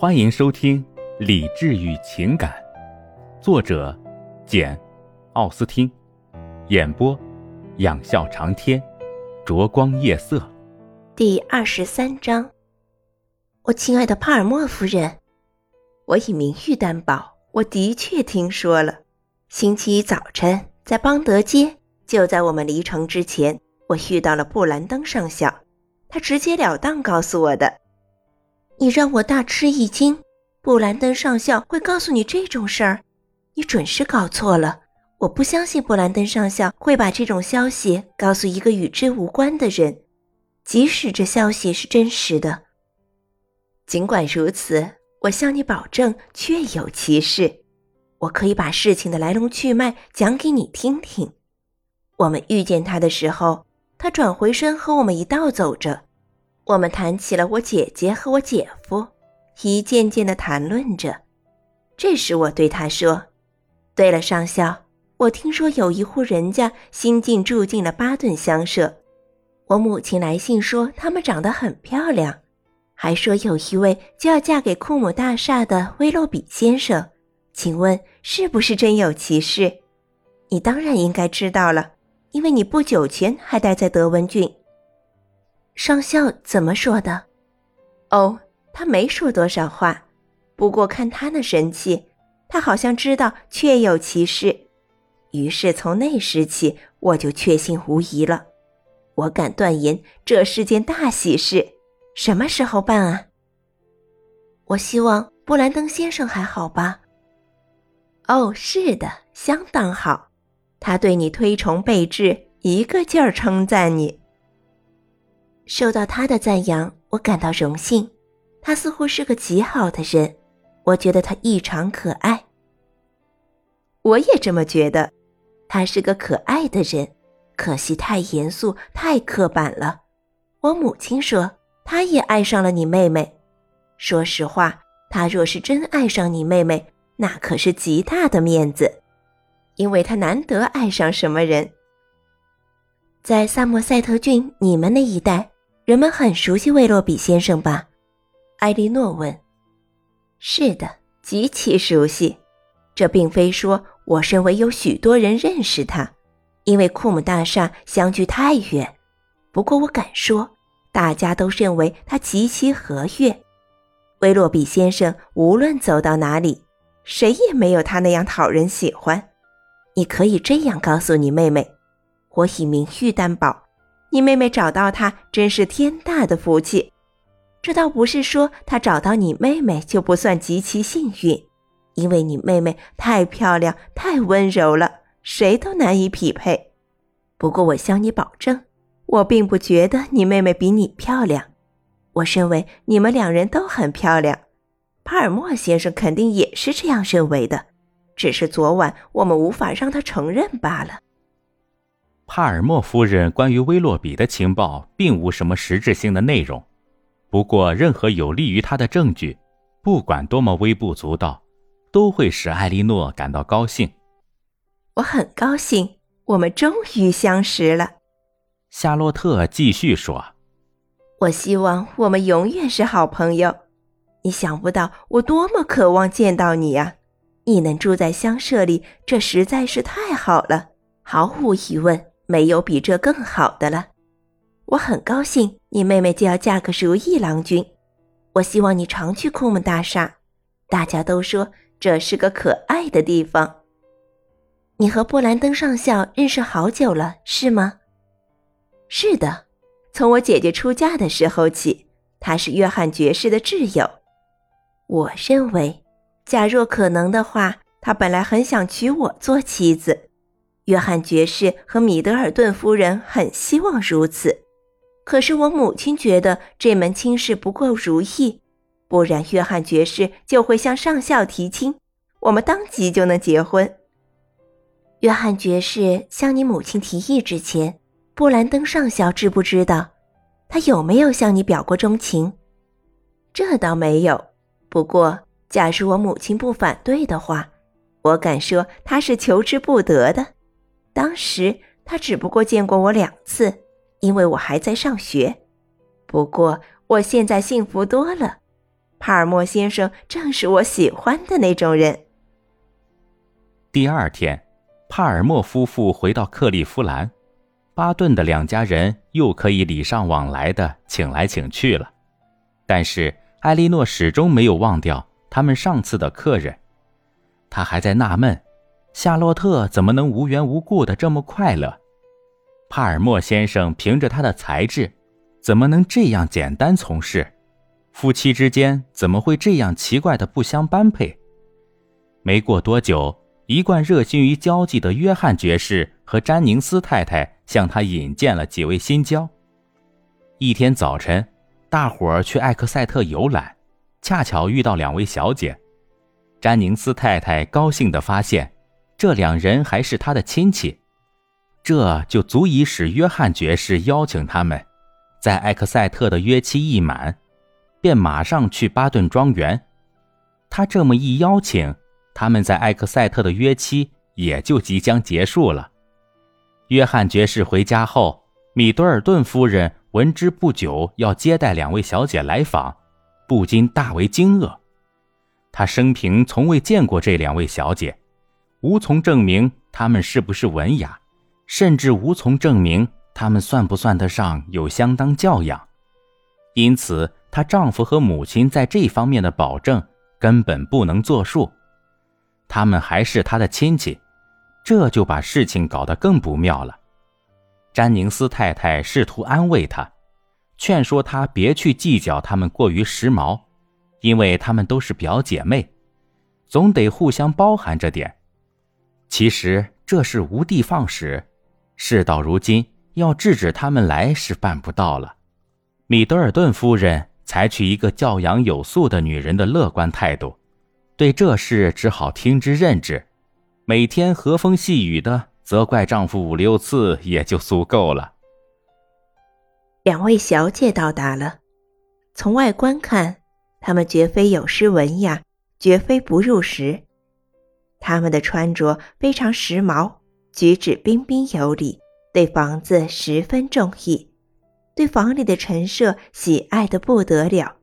欢迎收听《理智与情感》，作者简·奥斯汀，演播仰笑长天，灼光夜色。第二十三章，我亲爱的帕尔默夫人，我以名誉担保，我的确听说了。星期一早晨，在邦德街，就在我们离城之前，我遇到了布兰登上校，他直截了当告诉我的。你让我大吃一惊，布兰登上校会告诉你这种事儿？你准是搞错了。我不相信布兰登上校会把这种消息告诉一个与之无关的人，即使这消息是真实的。尽管如此，我向你保证，确有其事。我可以把事情的来龙去脉讲给你听听。我们遇见他的时候，他转回身和我们一道走着。我们谈起了我姐姐和我姐夫，一件件的谈论着。这时我对他说：“对了，上校，我听说有一户人家新近住进了巴顿乡舍。我母亲来信说他们长得很漂亮，还说有一位就要嫁给库姆大厦的威洛比先生。请问是不是真有其事？你当然应该知道了，因为你不久前还待在德文郡。”上校怎么说的？哦，他没说多少话，不过看他那神气，他好像知道确有其事。于是从那时起，我就确信无疑了。我敢断言，这是件大喜事。什么时候办啊？我希望布兰登先生还好吧？哦，是的，相当好。他对你推崇备至，一个劲儿称赞你。受到他的赞扬，我感到荣幸。他似乎是个极好的人，我觉得他异常可爱。我也这么觉得，他是个可爱的人，可惜太严肃、太刻板了。我母亲说，他也爱上了你妹妹。说实话，他若是真爱上你妹妹，那可是极大的面子，因为他难得爱上什么人。在萨默塞特郡，你们那一带。人们很熟悉威洛比先生吧？艾莉诺问。是的，极其熟悉。这并非说我身为有许多人认识他，因为库姆大厦相距太远。不过我敢说，大家都认为他极其和悦。威洛比先生无论走到哪里，谁也没有他那样讨人喜欢。你可以这样告诉你妹妹，我以名誉担保。你妹妹找到他真是天大的福气，这倒不是说他找到你妹妹就不算极其幸运，因为你妹妹太漂亮、太温柔了，谁都难以匹配。不过我向你保证，我并不觉得你妹妹比你漂亮，我认为你们两人都很漂亮。帕尔默先生肯定也是这样认为的，只是昨晚我们无法让他承认罢了。帕尔默夫人关于威洛比的情报并无什么实质性的内容，不过任何有利于他的证据，不管多么微不足道，都会使艾莉诺感到高兴。我很高兴，我们终于相识了。夏洛特继续说：“我希望我们永远是好朋友。你想不到我多么渴望见到你呀！你能住在乡舍里，这实在是太好了，毫无疑问。”没有比这更好的了，我很高兴你妹妹就要嫁个如意郎君。我希望你常去库姆大厦，大家都说这是个可爱的地方。你和布兰登上校认识好久了，是吗？是的，从我姐姐出嫁的时候起，他是约翰爵士的挚友。我认为，假若可能的话，他本来很想娶我做妻子。约翰爵士和米德尔顿夫人很希望如此，可是我母亲觉得这门亲事不够如意，不然约翰爵士就会向上校提亲，我们当即就能结婚。约翰爵士向你母亲提议之前，布兰登上校知不知道？他有没有向你表过钟情？这倒没有。不过，假如我母亲不反对的话，我敢说他是求之不得的。当时他只不过见过我两次，因为我还在上学。不过我现在幸福多了，帕尔默先生正是我喜欢的那种人。第二天，帕尔默夫妇回到克利夫兰，巴顿的两家人又可以礼尚往来的请来请去了。但是艾莉诺始终没有忘掉他们上次的客人，他还在纳闷，夏洛特怎么能无缘无故的这么快乐？帕尔默先生凭着他的才智，怎么能这样简单从事？夫妻之间怎么会这样奇怪的不相般配？没过多久，一贯热心于交际的约翰爵士和詹宁斯太太向他引荐了几位新交。一天早晨，大伙儿去艾克塞特游览，恰巧遇到两位小姐。詹宁斯太太高兴地发现，这两人还是他的亲戚，这就足以使约翰爵士邀请他们，在艾克塞特的约期一满。便马上去巴顿庄园。他这么一邀请，他们在艾克塞特的约期也就即将结束了。约翰爵士回家后，米德尔顿夫人闻之不久要接待两位小姐来访，不禁大为惊愕。他生平从未见过这两位小姐，无从证明她们是不是文雅，甚至无从证明她们算不算得上有相当教养。因此。她丈夫和母亲在这方面的保证根本不能作数，他们还是她的亲戚，这就把事情搞得更不妙了。詹宁斯太太试图安慰她，劝说她别去计较他们过于时髦，因为他们都是表姐妹，总得互相包含着点。其实这是无的放矢，事到如今要制止他们来是办不到了。米德尔顿夫人。采取一个教养有素的女人的乐观态度，对这事只好听之任之，每天和风细雨的责怪丈夫五六次也就足够了。两位小姐到达了，从外观看，她们绝非有失文雅，绝非不入时。他们的穿着非常时髦，举止彬彬有礼，对房子十分中意。对房里的陈设喜爱的不得了，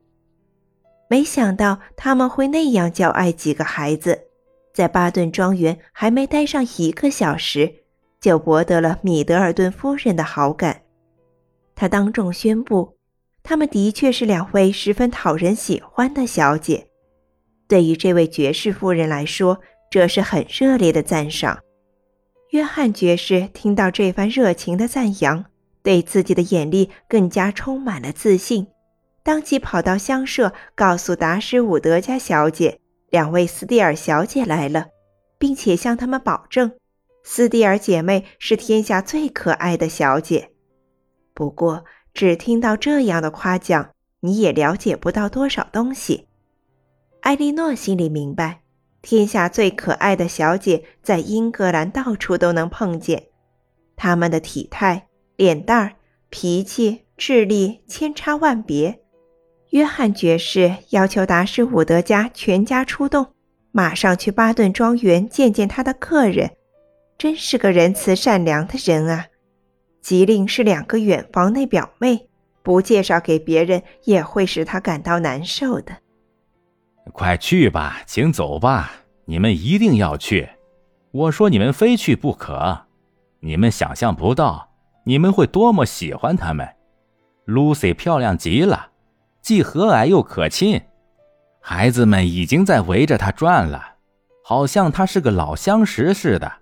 没想到他们会那样叫爱几个孩子，在巴顿庄园还没待上一个小时，就博得了米德尔顿夫人的好感。他当众宣布，他们的确是两位十分讨人喜欢的小姐。对于这位爵士夫人来说，这是很热烈的赞赏。约翰爵士听到这番热情的赞扬。对自己的眼力更加充满了自信，当即跑到乡舍，告诉达什伍德家小姐，两位斯蒂尔小姐来了，并且向他们保证，斯蒂尔姐妹是天下最可爱的小姐。不过，只听到这样的夸奖，你也了解不到多少东西。艾莉诺心里明白，天下最可爱的小姐在英格兰到处都能碰见，她们的体态。脸蛋儿、脾气、智力千差万别。约翰爵士要求达什伍德家全家出动，马上去巴顿庄园见见他的客人。真是个仁慈善良的人啊！吉令是两个远房内表妹，不介绍给别人也会使他感到难受的。快去吧，请走吧，你们一定要去。我说你们非去不可，你们想象不到。你们会多么喜欢他们？Lucy 漂亮极了，既和蔼又可亲。孩子们已经在围着她转了，好像她是个老相识似的。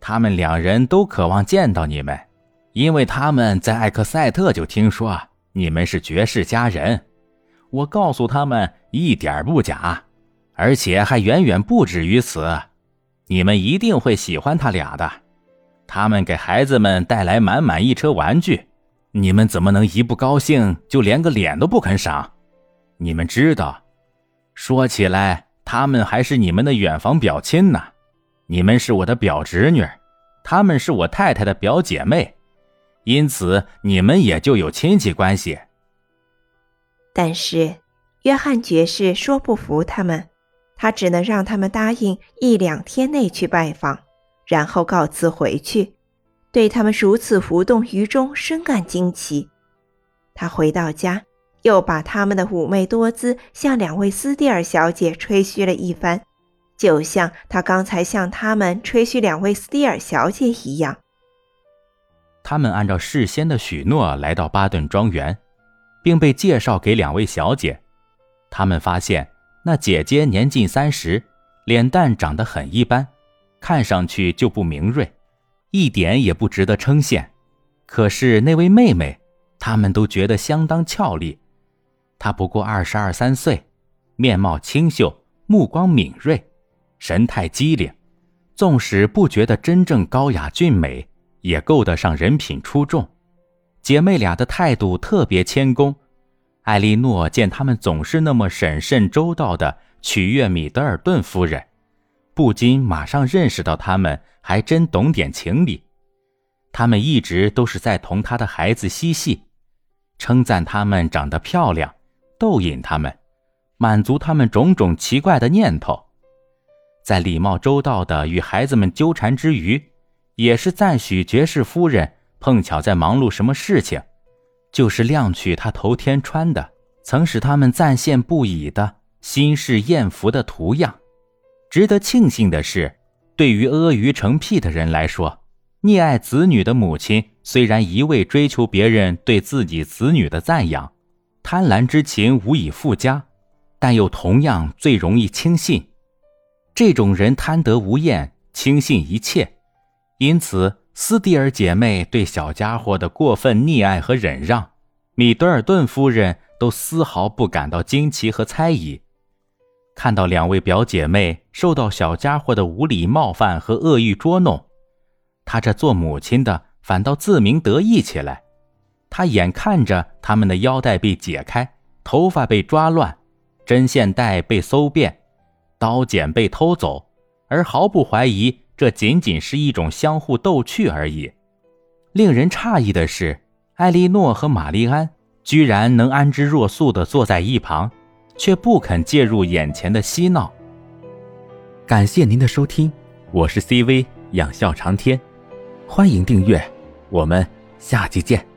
他们两人都渴望见到你们，因为他们在艾克塞特就听说你们是绝世佳人。我告诉他们一点不假，而且还远远不止于此。你们一定会喜欢他俩的。他们给孩子们带来满满一车玩具，你们怎么能一不高兴就连个脸都不肯赏？你们知道，说起来，他们还是你们的远房表亲呢。你们是我的表侄女，他们是我太太的表姐妹，因此你们也就有亲戚关系。但是，约翰爵士说不服他们，他只能让他们答应一两天内去拜访。然后告辞回去，对他们如此浮动于衷深感惊奇。他回到家，又把他们的妩媚多姿向两位斯蒂尔小姐吹嘘了一番，就像他刚才向他们吹嘘两位斯蒂尔小姐一样。他们按照事先的许诺来到巴顿庄园，并被介绍给两位小姐。他们发现那姐姐年近三十，脸蛋长得很一般，看上去就不明锐，一点也不值得称羡。可是那位妹妹，他们都觉得相当俏丽。她不过二十二三岁，面貌清秀，目光敏锐，神态机灵。纵使不觉得真正高雅俊美，也够得上人品出众。姐妹俩的态度特别谦恭。艾莉诺见他们总是那么审慎周到的取悦米德尔顿夫人，不禁马上认识到他们还真懂点情理。他们一直都是在同他的孩子嬉戏，称赞他们长得漂亮。逗引他们，满足他们种种奇怪的念头，在礼貌周到的与孩子们纠缠之余，也是赞许爵士夫人碰巧在忙碌什么事情，就是亮取他头天穿的曾使他们赞羡不已的新式艳服的图样。值得庆幸的是，对于阿谀成癖的人来说，溺爱子女的母亲虽然一味追求别人对自己子女的赞扬。贪婪之情无以复加，但又同样最容易轻信。这种人贪得无厌，轻信一切，因此斯蒂尔姐妹对小家伙的过分溺爱和忍让，米德尔顿夫人都丝毫不感到惊奇和猜疑。看到两位表姐妹受到小家伙的无理冒犯和恶意捉弄，她这做母亲的反倒自鸣得意起来。他眼看着他们的腰带被解开，头发被抓乱，针线带被搜遍，刀剪被偷走，而毫不怀疑这仅仅是一种相互逗趣而已。令人诧异的是，艾莉诺和玛丽安居然能安之若素的坐在一旁，却不肯介入眼前的嬉闹。感谢您的收听，我是 CV 仰笑长天，欢迎订阅，我们下期见。